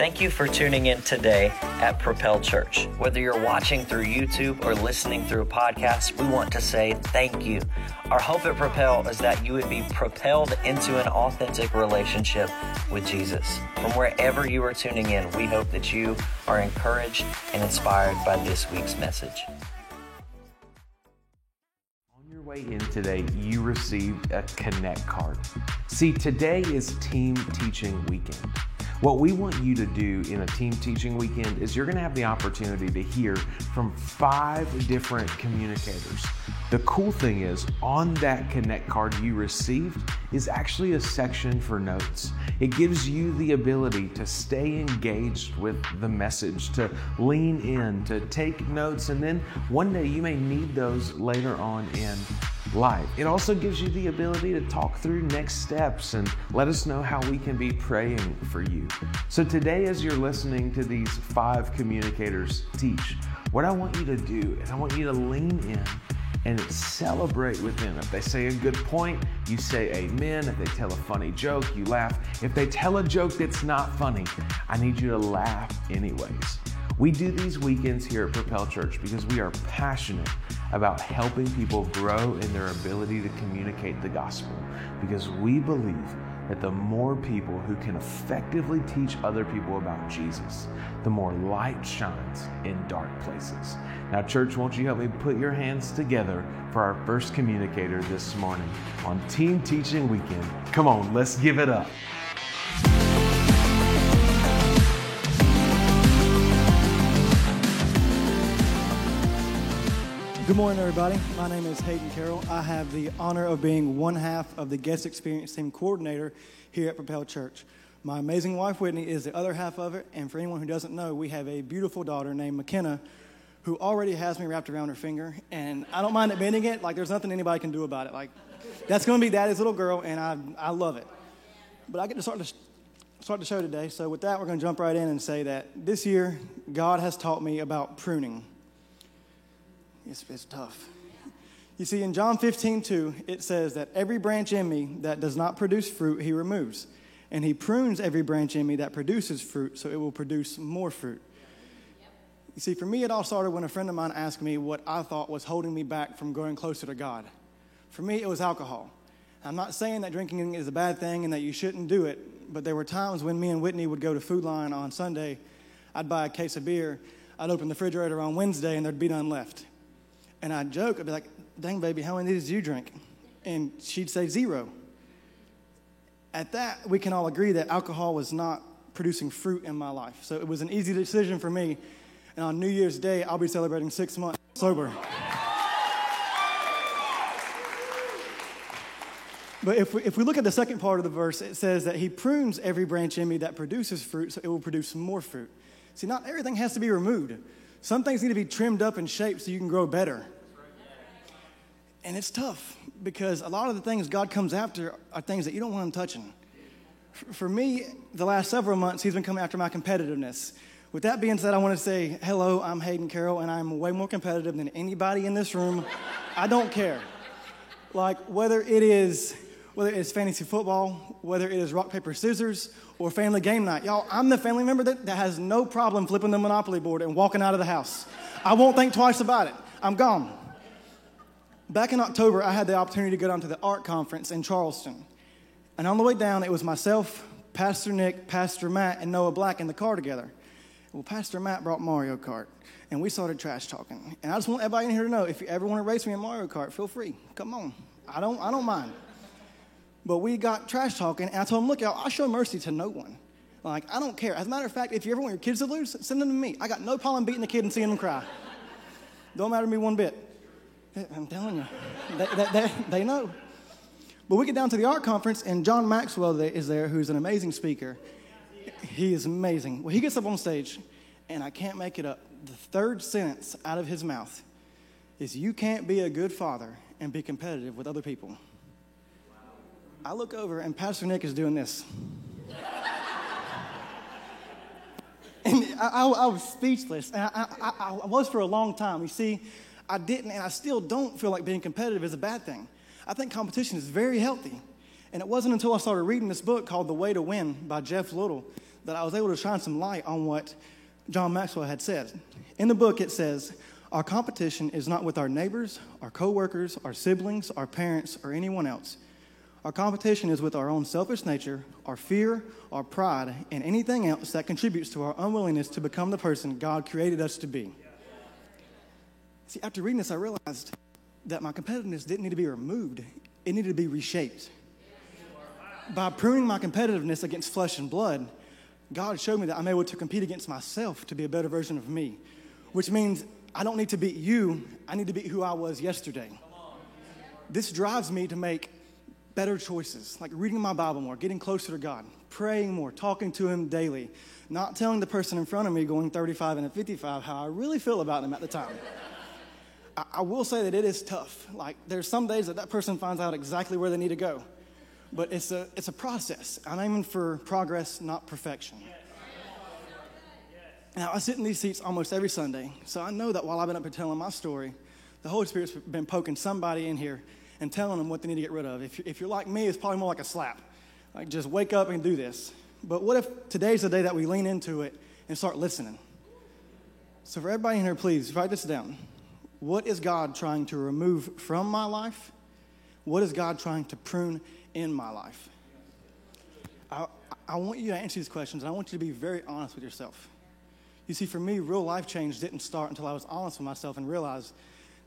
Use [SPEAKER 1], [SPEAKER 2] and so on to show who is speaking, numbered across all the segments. [SPEAKER 1] Thank you for tuning in today at Propel Church. Whether you're watching through YouTube or listening through a podcast, we want to say thank you. Our hope at Propel is that you would be propelled into an authentic relationship with Jesus. From wherever you are tuning in, we hope that you are encouraged and inspired by this week's message.
[SPEAKER 2] On your way in today, you received a Connect card. See, today is Team Teaching Weekend. What we want you to do in a team teaching weekend is you're going to have the opportunity to hear from five different communicators. The cool thing is, on that Connect card you received is actually a section for notes. It gives you the ability to stay engaged with the message, to lean in, to take notes, and then one day you may need those later on in life. It also gives you the ability to talk through next steps and let us know how we can be praying for you. So, today, as you're listening to these five communicators teach, what I want you to do is I want you to lean in and celebrate with them. If they say a good point, you say amen. If they tell a funny joke, you laugh. If they tell a joke that's not funny, I need you to laugh anyways. We do these weekends here at Propel Church because we are passionate about helping people grow in their ability to communicate the gospel because we believe that the more people who can effectively teach other people about Jesus, the more light shines in dark places. Now, church, won't you help me put your hands together for our first communicator this morning on Team Teaching Weekend? Come on, let's give it up.
[SPEAKER 3] Good morning, everybody. My name is Hayden Carroll. I have the honor of being one half of the guest experience team coordinator here at Propel Church. My amazing wife, Whitney, is the other half of it. And for anyone who doesn't know, we have a beautiful daughter named McKenna who already has me wrapped around her finger. And I don't mind admitting it. Like, there's nothing anybody can do about it. Like, that's going to be daddy's little girl, and I, I love it. But I get to start to start the show today. So, with that, we're going to jump right in and say that this year, God has taught me about pruning. It's, it's tough. You see, in John 15, 2, it says that every branch in me that does not produce fruit, he removes. And he prunes every branch in me that produces fruit so it will produce more fruit. You see, for me, it all started when a friend of mine asked me what I thought was holding me back from growing closer to God. For me, it was alcohol. I'm not saying that drinking is a bad thing and that you shouldn't do it, but there were times when me and Whitney would go to Food Lion on Sunday. I'd buy a case of beer, I'd open the refrigerator on Wednesday, and there'd be none left. And I'd joke, I'd be like, dang, baby, how many did you drink? And she'd say zero. At that, we can all agree that alcohol was not producing fruit in my life. So it was an easy decision for me. And on New Year's Day, I'll be celebrating six months sober. But if we, if we look at the second part of the verse, it says that he prunes every branch in me that produces fruit so it will produce more fruit. See, not everything has to be removed. Some things need to be trimmed up and shaped so you can grow better. And it's tough because a lot of the things God comes after are things that you don't want Him touching. For me, the last several months, He's been coming after my competitiveness. With that being said, I want to say, hello, I'm Hayden Carroll, and I'm way more competitive than anybody in this room. I don't care. Like, whether it is whether it's fantasy football, whether it is rock, paper, scissors, or family game night. Y'all, I'm the family member that, that has no problem flipping the Monopoly board and walking out of the house. I won't think twice about it. I'm gone. Back in October, I had the opportunity to go down to the ARC conference in Charleston. And on the way down, it was myself, Pastor Nick, Pastor Matt, and Noah Black in the car together. Well, Pastor Matt brought Mario Kart, and we started trash talking. And I just want everybody in here to know if you ever want to race me in Mario Kart, feel free. Come on. I don't, I don't mind. But we got trash talking, and I told him, Look, I'll I show mercy to no one. Like, I don't care. As a matter of fact, if you ever want your kids to lose, send them to me. I got no problem beating the kid and seeing them cry. don't matter to me one bit. I'm telling you, they, they, they, know. But we get down to the ARC conference, and John Maxwell is there, who's an amazing speaker. He is amazing. Well, he gets up on stage, and I can't make it up. The third sentence out of his mouth is, You can't be a good father and be competitive with other people. I look over and Pastor Nick is doing this. and I, I, I, was speechless. And I, I, was for a long time. You see, I didn't, and I still don't feel like being competitive is a bad thing. I think competition is very healthy. And it wasn't until I started reading this book called The Way to Win by Jeff Little that I was able to shine some light on what John Maxwell had said. In the book, it says, Our competition is not with our neighbors, our coworkers, our siblings, our parents, or anyone else. Our competition is with our own selfish nature, our fear, our pride, and anything else that contributes to our unwillingness to become the person God created us to be. See, after reading this, I realized that my competitiveness didn't need to be removed, it needed to be reshaped. By pruning my competitiveness against flesh and blood, God showed me that I'm able to compete against myself to be a better version of me, which means I don't need to beat you, I need to beat who I was yesterday. This drives me to make better choices, like reading my Bible more, getting closer to God, praying more, talking to Him daily, not telling the person in front of me going 35 and 55 how I really feel about them at the time. I, I will say that it is tough. Like, there's some days that that person finds out exactly where they need to go. But it's a, it's a process. I'm aiming for progress, not perfection. Now, I sit in these seats almost every Sunday, so I know that while I've been up here telling my story, the Holy Spirit's been poking somebody in here and telling them what they need to get rid of. If, you're, if you're like me, it's probably more like a slap. Like, just wake up and do this. But what if today's the day that we lean into it and start listening? So, for everybody in here, please write this down. What is God trying to remove from my life? What is God trying to prune in my life? I, I want you to answer these questions, and I want you to be very honest with yourself. You see, for me, real life change didn't start until I was honest with myself and realized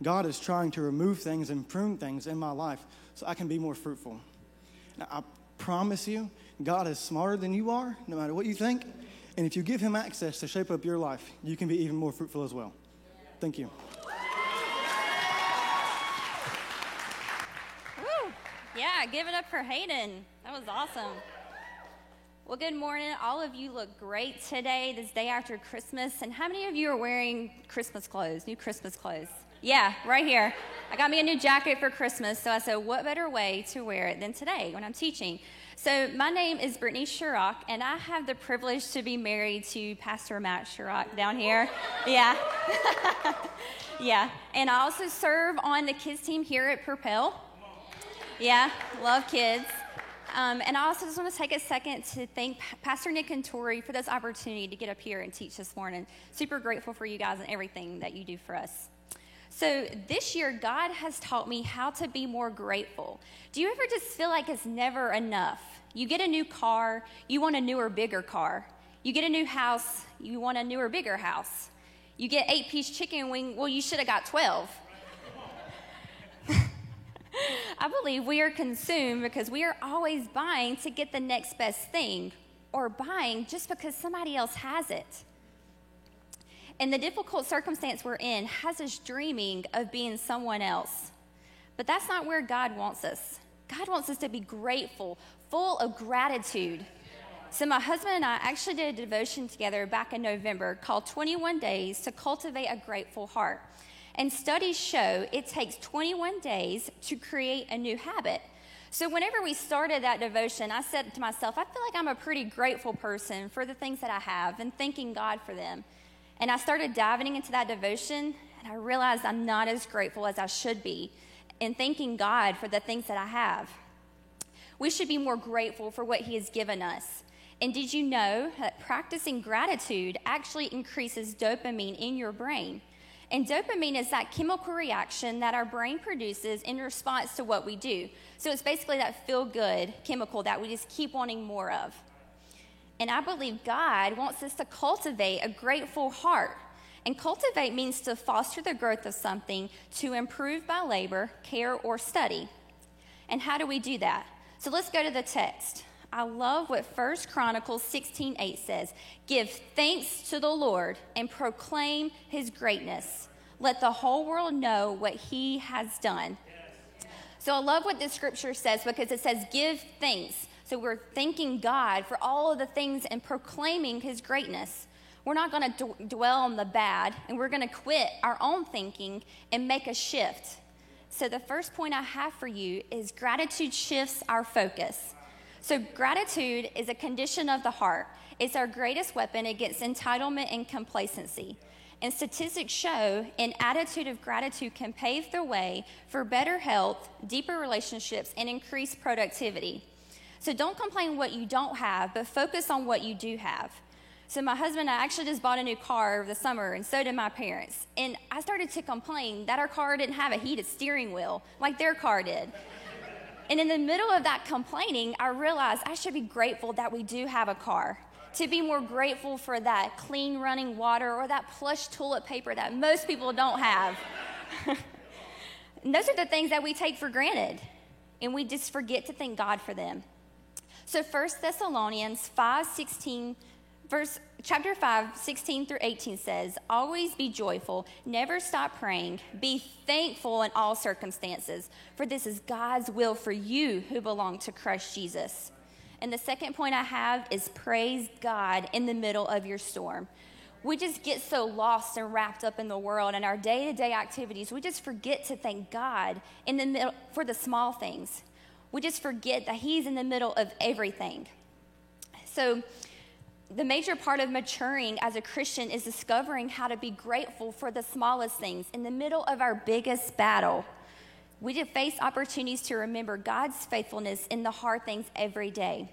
[SPEAKER 3] God is trying to remove things and prune things in my life so I can be more fruitful. Now, I promise you, God is smarter than you are, no matter what you think. And if you give Him access to shape up your life, you can be even more fruitful as well. Thank you. Woo.
[SPEAKER 4] Yeah, give it up for Hayden. That was awesome. Well, good morning. All of you look great today, this day after Christmas. And how many of you are wearing Christmas clothes, new Christmas clothes? Yeah, right here. I got me a new jacket for Christmas, so I said, what better way to wear it than today when I'm teaching? So, my name is Brittany Sherrock, and I have the privilege to be married to Pastor Matt Sherrock down here. Yeah. yeah. And I also serve on the kids team here at Propel. Yeah, love kids. Um, and I also just want to take a second to thank Pastor Nick and Tori for this opportunity to get up here and teach this morning. Super grateful for you guys and everything that you do for us. So this year, God has taught me how to be more grateful. Do you ever just feel like it's never enough? You get a new car, you want a newer, bigger car. You get a new house, you want a newer, bigger house. You get eight piece chicken wing, well, you should have got 12. I believe we are consumed because we are always buying to get the next best thing or buying just because somebody else has it. And the difficult circumstance we're in has us dreaming of being someone else. But that's not where God wants us. God wants us to be grateful, full of gratitude. So, my husband and I actually did a devotion together back in November called 21 Days to Cultivate a Grateful Heart. And studies show it takes 21 days to create a new habit. So, whenever we started that devotion, I said to myself, I feel like I'm a pretty grateful person for the things that I have and thanking God for them. And I started diving into that devotion, and I realized I'm not as grateful as I should be in thanking God for the things that I have. We should be more grateful for what He has given us. And did you know that practicing gratitude actually increases dopamine in your brain? And dopamine is that chemical reaction that our brain produces in response to what we do. So it's basically that feel good chemical that we just keep wanting more of. And I believe God wants us to cultivate a grateful heart. And cultivate means to foster the growth of something to improve by labor, care, or study. And how do we do that? So let's go to the text. I love what 1 Chronicles 16 8 says Give thanks to the Lord and proclaim his greatness. Let the whole world know what he has done. Yes. So I love what this scripture says because it says, Give thanks. So we're thanking God for all of the things and proclaiming his greatness. We're not going to d- dwell on the bad, and we're going to quit our own thinking and make a shift. So, the first point I have for you is gratitude shifts our focus. So, gratitude is a condition of the heart, it's our greatest weapon against entitlement and complacency. And statistics show an attitude of gratitude can pave the way for better health, deeper relationships, and increased productivity. So don't complain what you don't have, but focus on what you do have. So my husband, I actually just bought a new car over the summer, and so did my parents. And I started to complain that our car didn't have a heated steering wheel like their car did. and in the middle of that complaining, I realized I should be grateful that we do have a car. To be more grateful for that clean running water or that plush toilet paper that most people don't have. and those are the things that we take for granted, and we just forget to thank God for them. So 1 Thessalonians 5, 16, verse, chapter 5, 16 through 18 says, Always be joyful, never stop praying, be thankful in all circumstances, for this is God's will for you who belong to Christ Jesus. And the second point I have is praise God in the middle of your storm. We just get so lost and wrapped up in the world and our day to day activities. We just forget to thank God in the middle, for the small things we just forget that He's in the middle of everything. So, the major part of maturing as a Christian is discovering how to be grateful for the smallest things in the middle of our biggest battle. We did face opportunities to remember God's faithfulness in the hard things every day.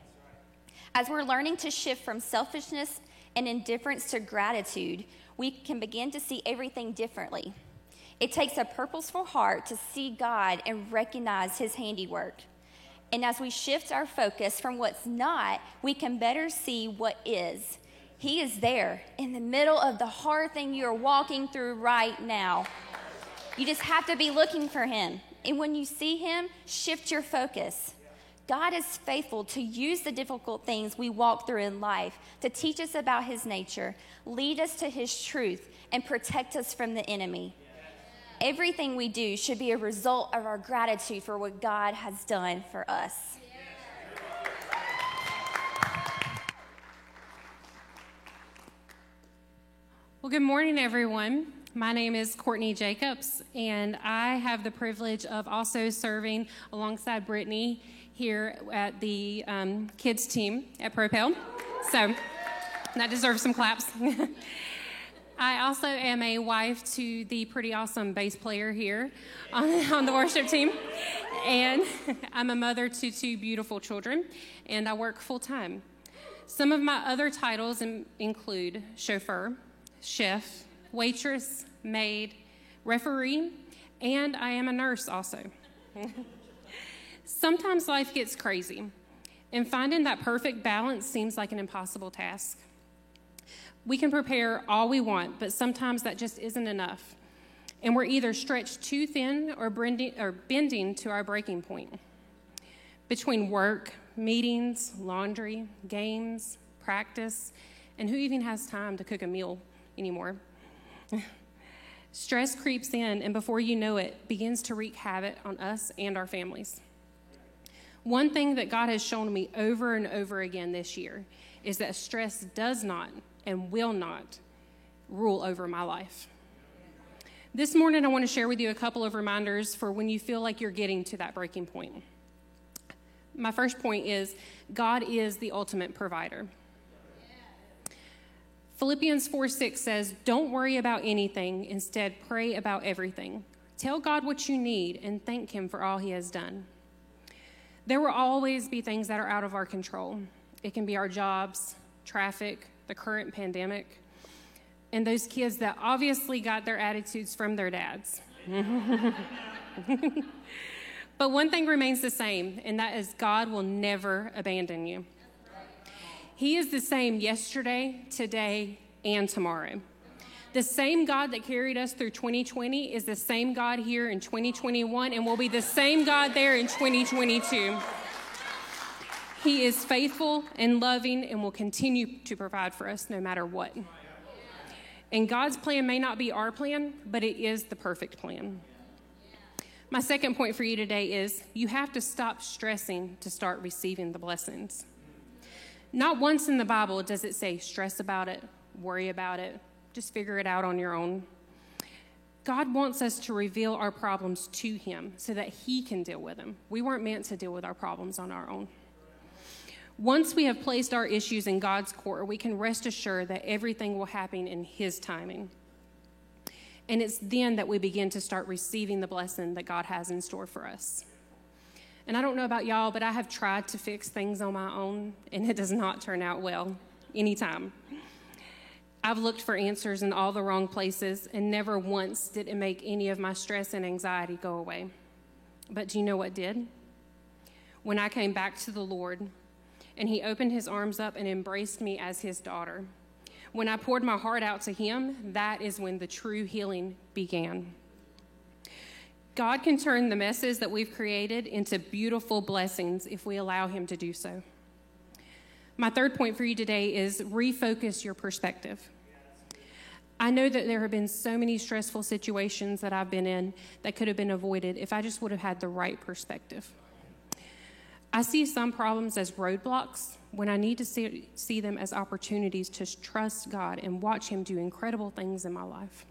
[SPEAKER 4] As we're learning to shift from selfishness and indifference to gratitude, we can begin to see everything differently. It takes a purposeful heart to see God and recognize His handiwork. And as we shift our focus from what's not, we can better see what is. He is there in the middle of the hard thing you're walking through right now. You just have to be looking for Him. And when you see Him, shift your focus. God is faithful to use the difficult things we walk through in life to teach us about His nature, lead us to His truth, and protect us from the enemy. Everything we do should be a result of our gratitude for what God has done for us.
[SPEAKER 5] Well, good morning, everyone. My name is Courtney Jacobs, and I have the privilege of also serving alongside Brittany here at the um, kids team at Propel. So that deserves some claps. I also am a wife to the pretty awesome bass player here on, on the worship team. And I'm a mother to two beautiful children, and I work full time. Some of my other titles in, include chauffeur, chef, waitress, maid, referee, and I am a nurse also. Sometimes life gets crazy, and finding that perfect balance seems like an impossible task. We can prepare all we want, but sometimes that just isn't enough. And we're either stretched too thin or bending, to our breaking point. Between work, meetings, laundry, games, practice, and who even has time to cook a meal anymore? Stress creeps in, and before you know it, begins to wreak havoc on us and our families. One thing that God has shown me over and over again this year is that stress does not and will not rule over my life. This morning, I want to share with you a couple of reminders for when you feel like you're getting to that breaking point. My first point is God is the ultimate provider. Philippians 4 6 says, Don't worry about anything, instead, pray about everything. Tell God what you need and thank Him for all He has done. There will always be things that are out of our control. It can be our jobs, traffic, the current pandemic, and those kids that obviously got their attitudes from their dads. but one thing remains the same, and that is God will never abandon you. He is the same yesterday, today, and tomorrow. The same God that carried us through 2020 is the same God here in 2021 and will be the same God there in 2022. He is faithful and loving and will continue to provide for us no matter what. And God's plan may not be our plan, but it is the perfect plan. My second point for you today is you have to stop stressing to start receiving the blessings. Not once in the Bible does it say stress about it, worry about it, just figure it out on your own. God wants us to reveal our problems to Him so that He can deal with them. We weren't meant to deal with our problems on our own. Once we have placed our issues in God's court, we can rest assured that everything will happen in His timing. And it's then that we begin to start receiving the blessing that God has in store for us. And I don't know about y'all, but I have tried to fix things on my own, and it does not turn out well anytime. I've looked for answers in all the wrong places, and never once did it make any of my stress and anxiety go away. But do you know what did? When I came back to the Lord, and he opened his arms up and embraced me as his daughter. When I poured my heart out to him, that is when the true healing began. God can turn the messes that we've created into beautiful blessings if we allow him to do so. My third point for you today is refocus your perspective. I know that there have been so many stressful situations that I've been in that could have been avoided if I just would have had the right perspective. I see some problems as roadblocks when I need to see, see them as opportunities to trust God and watch Him do incredible things in my life.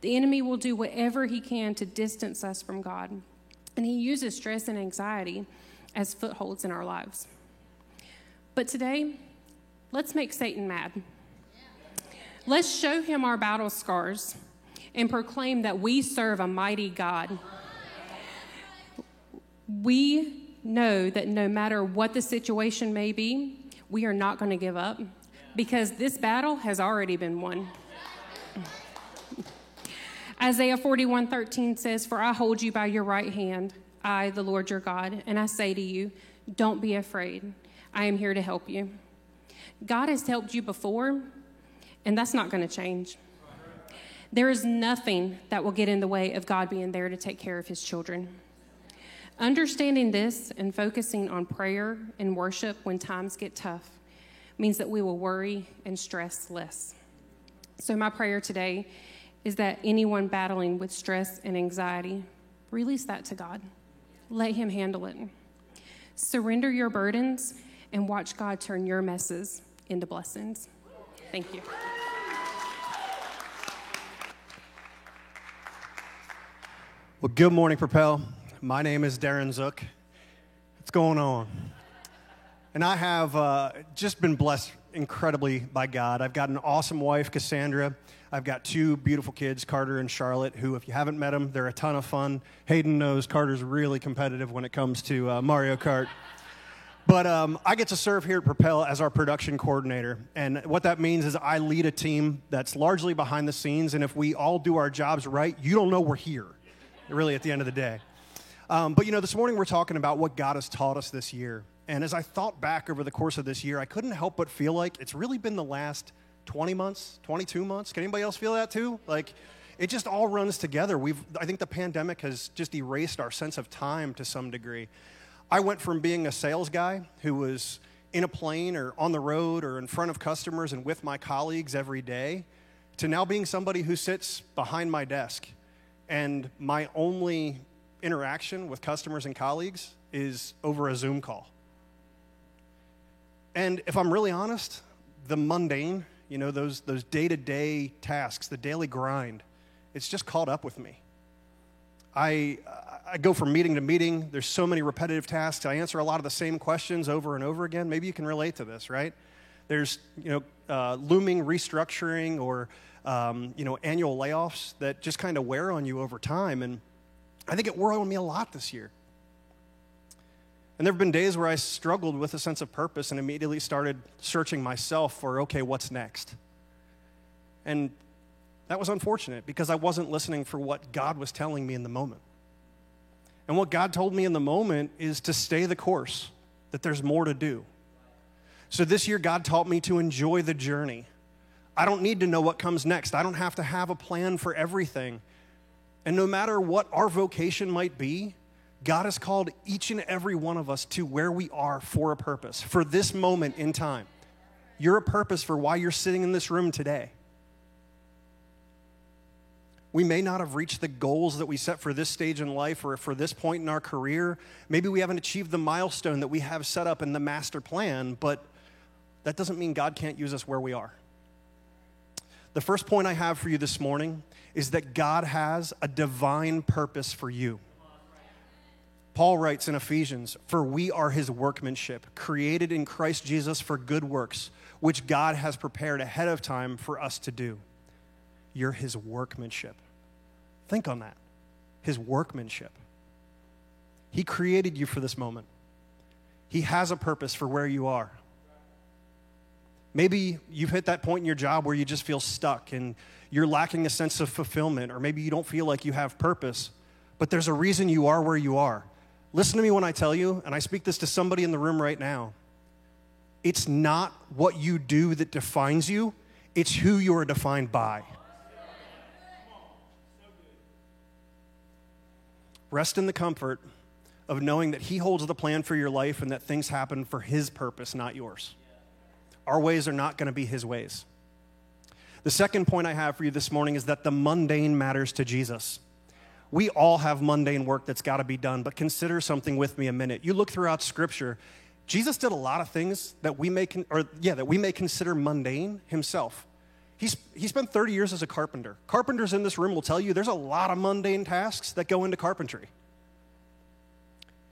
[SPEAKER 5] The enemy will do whatever he can to distance us from God, and he uses stress and anxiety as footholds in our lives. But today, let's make Satan mad. Let's show him our battle scars and proclaim that we serve a mighty God. We know that no matter what the situation may be, we are not going to give up because this battle has already been won. Isaiah 41 13 says, For I hold you by your right hand, I, the Lord your God, and I say to you, Don't be afraid. I am here to help you. God has helped you before, and that's not going to change. There is nothing that will get in the way of God being there to take care of his children. Understanding this and focusing on prayer and worship when times get tough means that we will worry and stress less. So, my prayer today is that anyone battling with stress and anxiety, release that to God. Let Him handle it. Surrender your burdens and watch God turn your messes into blessings. Thank you.
[SPEAKER 6] Well, good morning, Propel. My name is Darren Zook. What's going on? And I have uh, just been blessed incredibly by God. I've got an awesome wife, Cassandra. I've got two beautiful kids, Carter and Charlotte, who, if you haven't met them, they're a ton of fun. Hayden knows Carter's really competitive when it comes to uh, Mario Kart. But um, I get to serve here at Propel as our production coordinator. And what that means is I lead a team that's largely behind the scenes. And if we all do our jobs right, you don't know we're here, really, at the end of the day. Um, but you know, this morning we're talking about what God has taught us this year. And as I thought back over the course of this year, I couldn't help but feel like it's really been the last 20 months, 22 months. Can anybody else feel that too? Like, it just all runs together. We've, I think the pandemic has just erased our sense of time to some degree. I went from being a sales guy who was in a plane or on the road or in front of customers and with my colleagues every day to now being somebody who sits behind my desk. And my only interaction with customers and colleagues is over a Zoom call. And if I'm really honest, the mundane, you know, those, those day-to-day tasks, the daily grind, it's just caught up with me. I, I go from meeting to meeting. There's so many repetitive tasks. I answer a lot of the same questions over and over again. Maybe you can relate to this, right? There's you know uh, looming restructuring or um, you know annual layoffs that just kind of wear on you over time, and I think it wore on me a lot this year. And there have been days where I struggled with a sense of purpose and immediately started searching myself for, okay, what's next? And that was unfortunate because I wasn't listening for what God was telling me in the moment. And what God told me in the moment is to stay the course, that there's more to do. So this year, God taught me to enjoy the journey. I don't need to know what comes next, I don't have to have a plan for everything. And no matter what our vocation might be, God has called each and every one of us to where we are for a purpose, for this moment in time. You're a purpose for why you're sitting in this room today. We may not have reached the goals that we set for this stage in life or for this point in our career. Maybe we haven't achieved the milestone that we have set up in the master plan, but that doesn't mean God can't use us where we are. The first point I have for you this morning is that God has a divine purpose for you. Paul writes in Ephesians, For we are his workmanship, created in Christ Jesus for good works, which God has prepared ahead of time for us to do. You're his workmanship. Think on that. His workmanship. He created you for this moment, he has a purpose for where you are. Maybe you've hit that point in your job where you just feel stuck and you're lacking a sense of fulfillment, or maybe you don't feel like you have purpose, but there's a reason you are where you are. Listen to me when I tell you, and I speak this to somebody in the room right now. It's not what you do that defines you, it's who you are defined by. Rest in the comfort of knowing that He holds the plan for your life and that things happen for His purpose, not yours. Our ways are not going to be his ways. The second point I have for you this morning is that the mundane matters to Jesus. We all have mundane work that's got to be done, but consider something with me a minute. You look throughout scripture, Jesus did a lot of things that we may con- or yeah, that we may consider mundane himself. He's, he spent 30 years as a carpenter. Carpenters in this room will tell you there's a lot of mundane tasks that go into carpentry.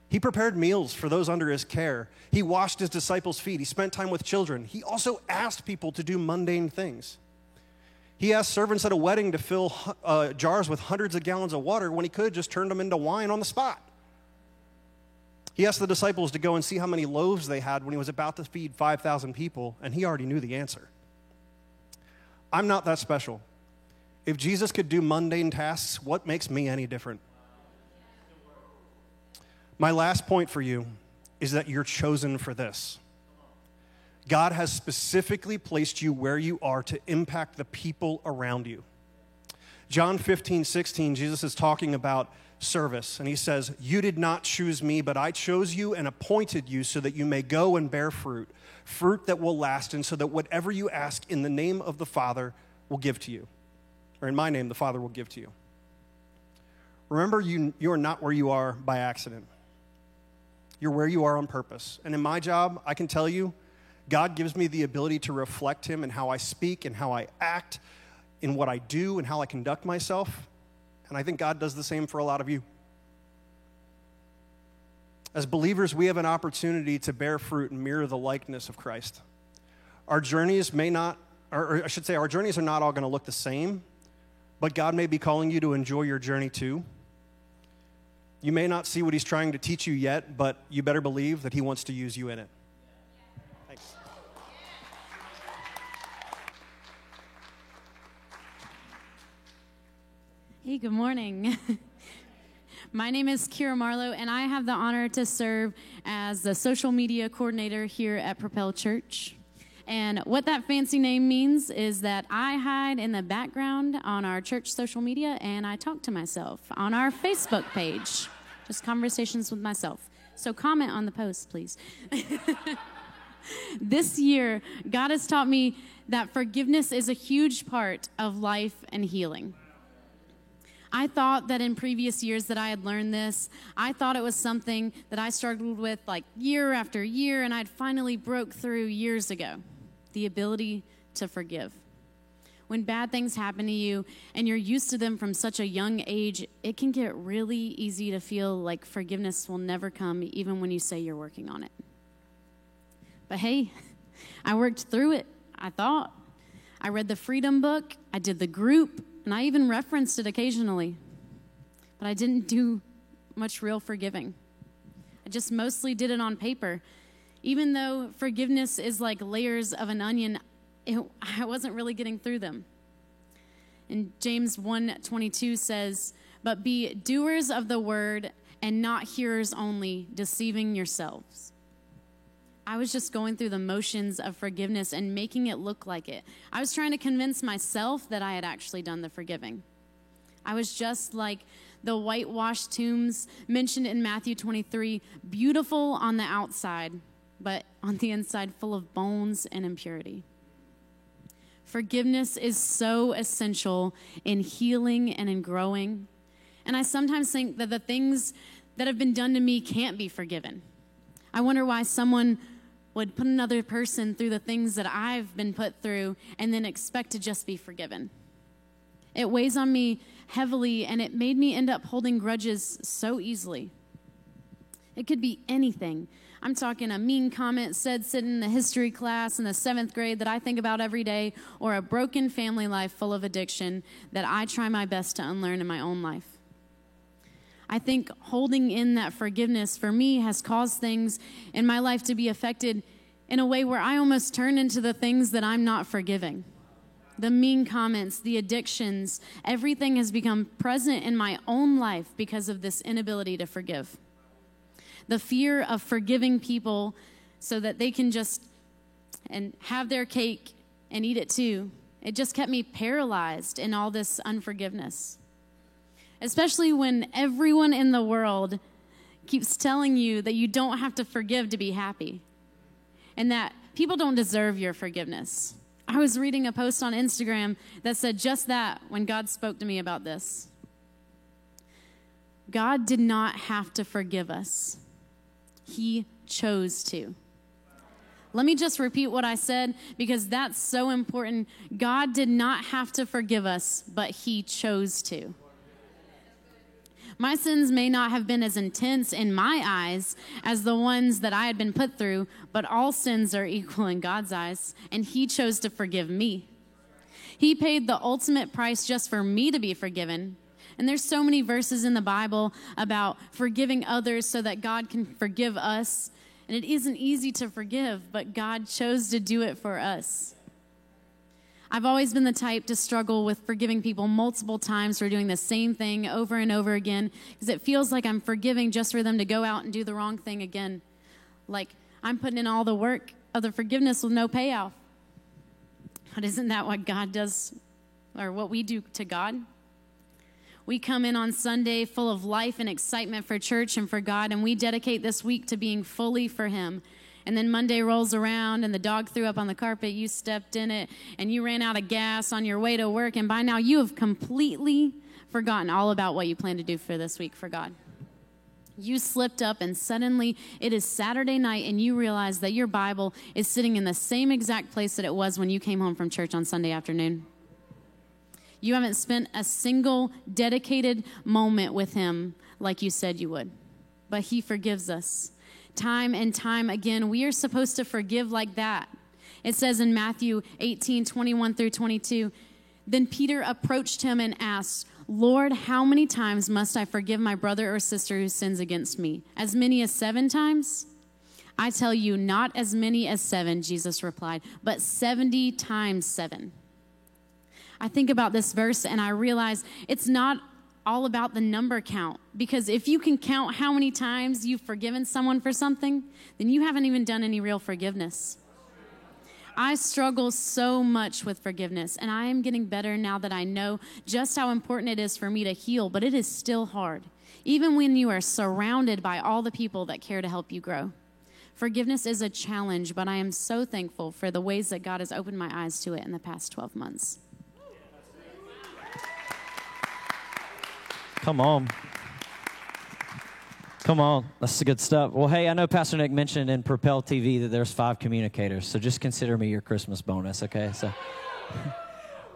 [SPEAKER 6] He prepared meals for those under his care. He washed his disciples' feet. He spent time with children. He also asked people to do mundane things. He asked servants at a wedding to fill uh, jars with hundreds of gallons of water when he could just turn them into wine on the spot. He asked the disciples to go and see how many loaves they had when he was about to feed 5,000 people, and he already knew the answer. I'm not that special. If Jesus could do mundane tasks, what makes me any different? My last point for you is that you're chosen for this. God has specifically placed you where you are to impact the people around you. John 15, 16, Jesus is talking about service, and he says, You did not choose me, but I chose you and appointed you so that you may go and bear fruit, fruit that will last, and so that whatever you ask in the name of the Father will give to you, or in my name, the Father will give to you. Remember, you, you are not where you are by accident. You're where you are on purpose. And in my job, I can tell you, God gives me the ability to reflect Him in how I speak and how I act, in what I do and how I conduct myself. And I think God does the same for a lot of you. As believers, we have an opportunity to bear fruit and mirror the likeness of Christ. Our journeys may not, or I should say, our journeys are not all going to look the same, but God may be calling you to enjoy your journey too. You may not see what he's trying to teach you yet, but you better believe that he wants to use you in it. Thanks.
[SPEAKER 7] Hey, good morning. My name is Kira Marlow, and I have the honor to serve as the social media coordinator here at Propel Church. And what that fancy name means is that I hide in the background on our church social media and I talk to myself on our Facebook page, just conversations with myself. So comment on the post, please. this year, God has taught me that forgiveness is a huge part of life and healing. I thought that in previous years that I had learned this. I thought it was something that I struggled with like year after year and I'd finally broke through years ago the ability to forgive. When bad things happen to you and you're used to them from such a young age, it can get really easy to feel like forgiveness will never come, even when you say you're working on it. But hey, I worked through it, I thought. I read the Freedom Book, I did the group, and I even referenced it occasionally. But I didn't do much real forgiving. I just mostly did it on paper even though forgiveness is like layers of an onion, it, I wasn't really getting through them. And James 1:22 says, "But be doers of the word and not hearers only, deceiving yourselves." I was just going through the motions of forgiveness and making it look like it. I was trying to convince myself that I had actually done the forgiving. I was just like the whitewashed tombs mentioned in Matthew 23, beautiful on the outside, but on the inside full of bones and impurity. Forgiveness is so essential in healing and in growing. And I sometimes think that the things that have been done to me can't be forgiven. I wonder why someone would put another person through the things that I've been put through and then expect to just be forgiven. It weighs on me heavily and it made me end up holding grudges so easily. It could be anything I'm talking a mean comment said sitting in the history class in the seventh grade that I think about every day, or a broken family life full of addiction that I try my best to unlearn in my own life. I think holding in that forgiveness for me has caused things in my life to be affected in a way where I almost turn into the things that I'm not forgiving. The mean comments, the addictions, everything has become present in my own life because of this inability to forgive the fear of forgiving people so that they can just and have their cake and eat it too. It just kept me paralyzed in all this unforgiveness. Especially when everyone in the world keeps telling you that you don't have to forgive to be happy and that people don't deserve your forgiveness. I was reading a post on Instagram that said just that when God spoke to me about this. God did not have to forgive us. He chose to. Let me just repeat what I said because that's so important. God did not have to forgive us, but He chose to. My sins may not have been as intense in my eyes as the ones that I had been put through, but all sins are equal in God's eyes, and He chose to forgive me. He paid the ultimate price just for me to be forgiven, and there's so many verses in the Bible about forgiving others so that God can forgive us. And it isn't easy to forgive, but God chose to do it for us. I've always been the type to struggle with forgiving people multiple times for doing the same thing over and over again because it feels like I'm forgiving just for them to go out and do the wrong thing again. Like I'm putting in all the work of the forgiveness with no payoff. But isn't that what God does or what we do to God? We come in on Sunday full of life and excitement for church and for God, and we dedicate this week to being fully for Him. And then Monday rolls around and the dog threw up on the carpet, you stepped in it, and you ran out of gas on your way to work, and by now you have completely forgotten all about what you plan to do for this week for God. You slipped up, and suddenly it is Saturday night, and you realize that your Bible is sitting in the same exact place that it was when you came home from church on Sunday afternoon. You haven't spent a single dedicated moment with Him like you said you would. But He forgives us. Time and time again, we are supposed to forgive like that. It says in Matthew 18 21 through 22, then Peter approached him and asked, Lord, how many times must I forgive my brother or sister who sins against me? As many as seven times? I tell you, not as many as seven, Jesus replied, but 70 times seven. I think about this verse and I realize it's not all about the number count because if you can count how many times you've forgiven someone for something, then you haven't even done any real forgiveness. I struggle so much with forgiveness, and I am getting better now that I know just how important it is for me to heal, but it is still hard, even when you are surrounded by all the people that care to help you grow. Forgiveness is a challenge, but I am so thankful for the ways that God has opened my eyes to it in the past 12 months.
[SPEAKER 8] Come on. Come on. That's the good stuff. Well, hey, I know Pastor Nick mentioned in Propel TV that there's five communicators, so just consider me your Christmas bonus, okay? So.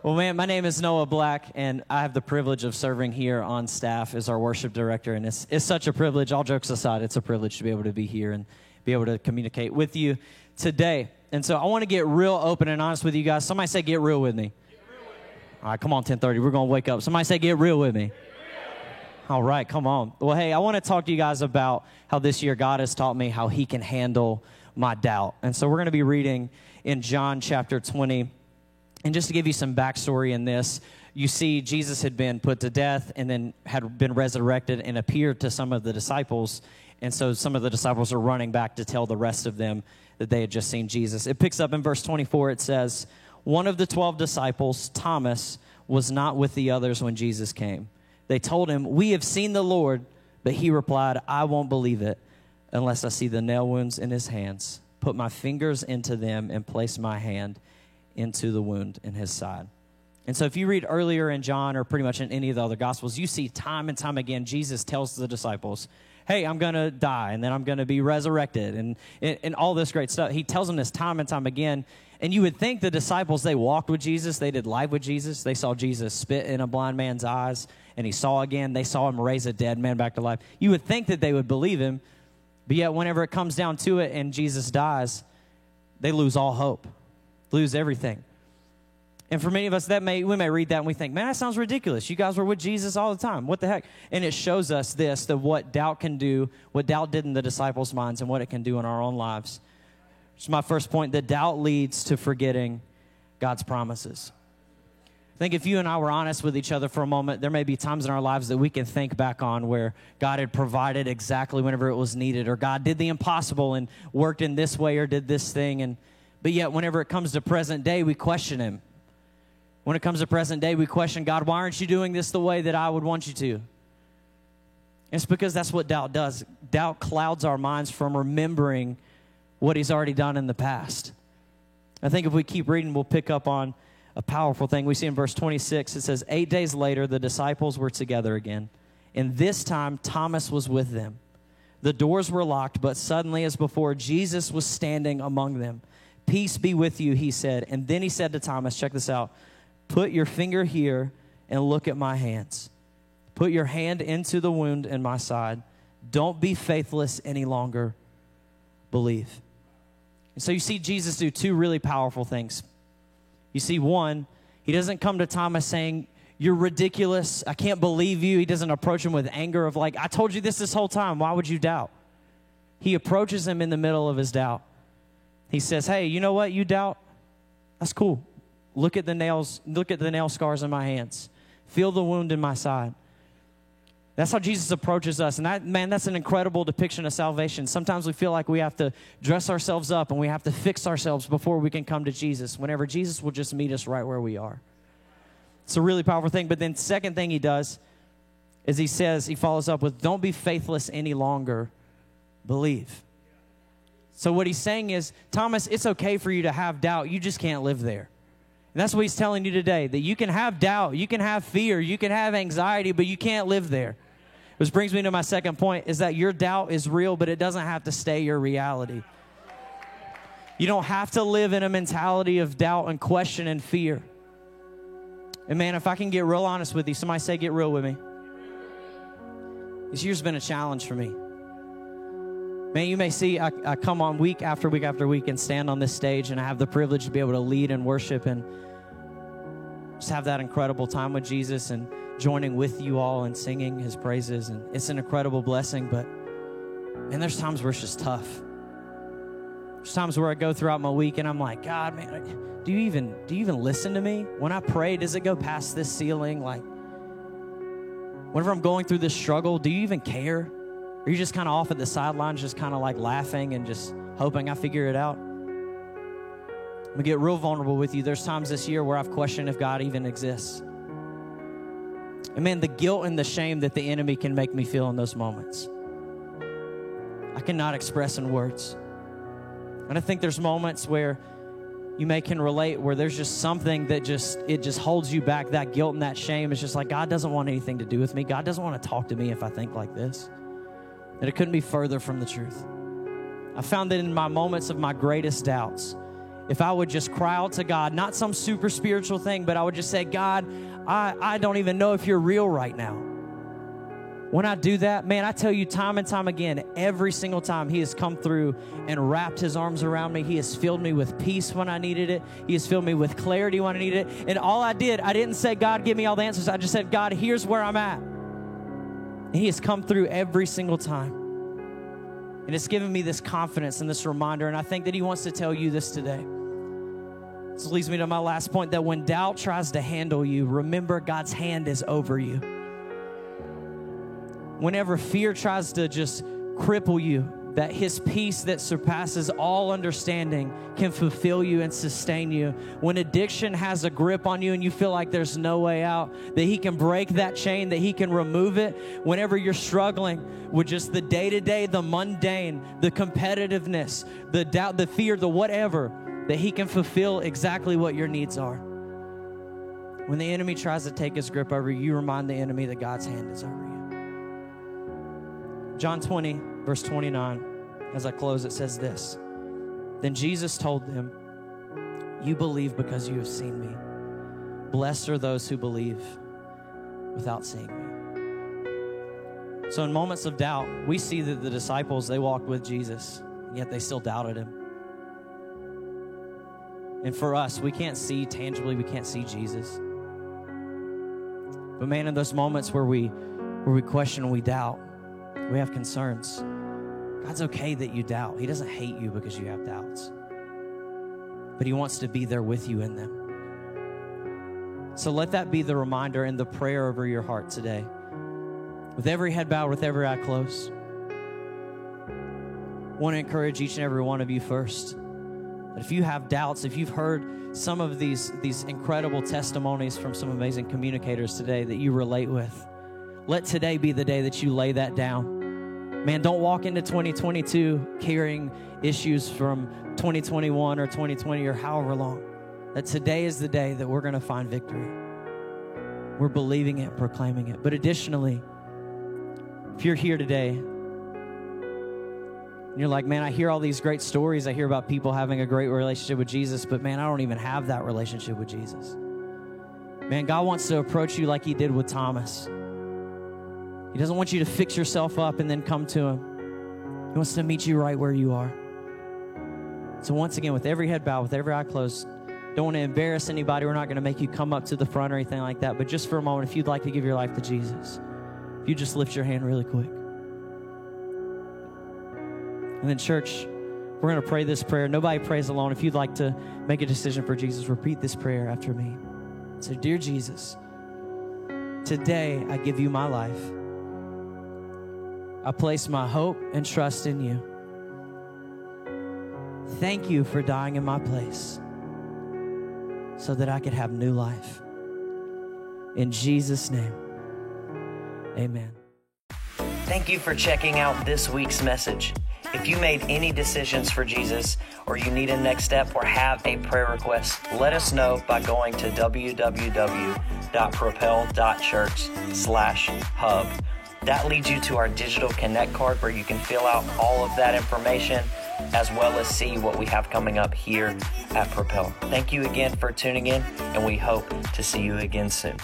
[SPEAKER 8] Well, man, my name is Noah Black, and I have the privilege of serving here on staff as our worship director. And it's, it's such a privilege. All jokes aside, it's a privilege to be able to be here and be able to communicate with you today. And so I want to get real open and honest with you guys. Somebody say, Get real with me. Real with me. All right, come on, 1030. We're going to wake up. Somebody say, Get real with me. All right, come on. Well, hey, I want to talk to you guys about how this year God has taught me how He can handle my doubt. And so we're going to be reading in John chapter 20. And just to give you some backstory in this, you see, Jesus had been put to death and then had been resurrected and appeared to some of the disciples. And so some of the disciples are running back to tell the rest of them that they had just seen Jesus. It picks up in verse 24. It says, One of the 12 disciples, Thomas, was not with the others when Jesus came. They told him, We have seen the Lord. But he replied, I won't believe it unless I see the nail wounds in his hands, put my fingers into them, and place my hand into the wound in his side. And so, if you read earlier in John or pretty much in any of the other Gospels, you see time and time again Jesus tells the disciples, Hey, I'm going to die, and then I'm going to be resurrected, and, and, all this great stuff. He tells them this time and time again. And you would think the disciples, they walked with Jesus, they did life with Jesus, they saw Jesus spit in a blind man's eyes, and he saw again, they saw him raise a dead man back to life. You would think that they would believe him, but yet, whenever it comes down to it and Jesus dies, they lose all hope, lose everything. And for many of us, that may we may read that and we think, man, that sounds ridiculous. You guys were with Jesus all the time. What the heck? And it shows us this that what doubt can do, what doubt did in the disciples' minds, and what it can do in our own lives. It's my first point. The doubt leads to forgetting God's promises. I think if you and I were honest with each other for a moment, there may be times in our lives that we can think back on where God had provided exactly whenever it was needed, or God did the impossible and worked in this way or did this thing. And but yet, whenever it comes to present day, we question Him. When it comes to present day, we question God, why aren't you doing this the way that I would want you to? It's because that's what doubt does. Doubt clouds our minds from remembering what he's already done in the past. I think if we keep reading, we'll pick up on a powerful thing. We see in verse 26, it says, Eight days later, the disciples were together again. And this time, Thomas was with them. The doors were locked, but suddenly, as before, Jesus was standing among them. Peace be with you, he said. And then he said to Thomas, Check this out. Put your finger here and look at my hands. Put your hand into the wound in my side. Don't be faithless any longer. Believe. And so you see Jesus do two really powerful things. You see, one, he doesn't come to Thomas saying, You're ridiculous. I can't believe you. He doesn't approach him with anger of, like, I told you this this whole time. Why would you doubt? He approaches him in the middle of his doubt. He says, Hey, you know what? You doubt? That's cool. Look at the nails, look at the nail scars in my hands. Feel the wound in my side. That's how Jesus approaches us. And that, man, that's an incredible depiction of salvation. Sometimes we feel like we have to dress ourselves up and we have to fix ourselves before we can come to Jesus, whenever Jesus will just meet us right where we are. It's a really powerful thing. But then, second thing he does is he says, he follows up with, Don't be faithless any longer, believe. So, what he's saying is, Thomas, it's okay for you to have doubt, you just can't live there. And that's what he's telling you today that you can have doubt, you can have fear, you can have anxiety, but you can't live there. Which brings me to my second point is that your doubt is real, but it doesn't have to stay your reality. You don't have to live in a mentality of doubt and question and fear. And man, if I can get real honest with you, somebody say, get real with me. This year's been a challenge for me. Man, you may see I, I, come on week after week after week and stand on this stage, and I have the privilege to be able to lead and worship and just have that incredible time with Jesus and joining with you all and singing his praises. And it's an incredible blessing, but and there's times where it's just tough. There's times where I go throughout my week and I'm like, God, man, do you even do you even listen to me? When I pray, does it go past this ceiling? Like, whenever I'm going through this struggle, do you even care? Are you just kind of off at the sidelines, just kind of like laughing and just hoping I figure it out? I'm gonna get real vulnerable with you. There's times this year where I've questioned if God even exists. And man, the guilt and the shame that the enemy can make me feel in those moments, I cannot express in words. And I think there's moments where you may can relate where there's just something that just it just holds you back that guilt and that shame it's just like god doesn't want anything to do with me god doesn't want to talk to me if i think like this that it couldn't be further from the truth. I found that in my moments of my greatest doubts, if I would just cry out to God, not some super spiritual thing, but I would just say, God, I, I don't even know if you're real right now. When I do that, man, I tell you time and time again, every single time He has come through and wrapped His arms around me. He has filled me with peace when I needed it. He has filled me with clarity when I needed it. And all I did, I didn't say, God, give me all the answers. I just said, God, here's where I'm at. And he has come through every single time. And it's given me this confidence and this reminder. And I think that he wants to tell you this today. This leads me to my last point that when doubt tries to handle you, remember God's hand is over you. Whenever fear tries to just cripple you, that his peace that surpasses all understanding can fulfill you and sustain you. When addiction has a grip on you and you feel like there's no way out, that he can break that chain, that he can remove it. Whenever you're struggling with just the day to day, the mundane, the competitiveness, the doubt, the fear, the whatever, that he can fulfill exactly what your needs are. When the enemy tries to take his grip over you, you remind the enemy that God's hand is over you. John 20, verse 29 as I close, it says this Then Jesus told them, You believe because you have seen me. Blessed are those who believe without seeing me. So, in moments of doubt, we see that the disciples, they walked with Jesus, yet they still doubted him. And for us, we can't see tangibly, we can't see Jesus. But man, in those moments where we where we question, we doubt, we have concerns. God's okay that you doubt. He doesn't hate you because you have doubts, but He wants to be there with you in them. So let that be the reminder and the prayer over your heart today. With every head bowed, with every eye closed, I want to encourage each and every one of you first. That if you have doubts, if you've heard some of these, these incredible testimonies from some amazing communicators today that you relate with, let today be the day that you lay that down Man, don't walk into 2022 carrying issues from 2021 or 2020 or however long. That today is the day that we're going to find victory. We're believing it, proclaiming it. But additionally, if you're here today and you're like, man, I hear all these great stories. I hear about people having a great relationship with Jesus, but man, I don't even have that relationship with Jesus. Man, God wants to approach you like He did with Thomas. He doesn't want you to fix yourself up and then come to Him. He wants to meet you right where you are. So, once again, with every head bowed, with every eye closed, don't want to embarrass anybody. We're not going to make you come up to the front or anything like that. But just for a moment, if you'd like to give your life to Jesus, if you just lift your hand really quick. And then, church, we're going to pray this prayer. Nobody prays alone. If you'd like to make a decision for Jesus, repeat this prayer after me. So, dear Jesus, today I give you my life. I place my hope and trust in you. Thank you for dying in my place so that I could have new life. In Jesus' name, amen.
[SPEAKER 1] Thank you for checking out this week's message. If you made any decisions for Jesus or you need a next step or have a prayer request, let us know by going to www.propel.church slash hub that leads you to our digital connect card where you can fill out all of that information as well as see what we have coming up here at Propel. Thank you again for tuning in, and we hope to see you again soon.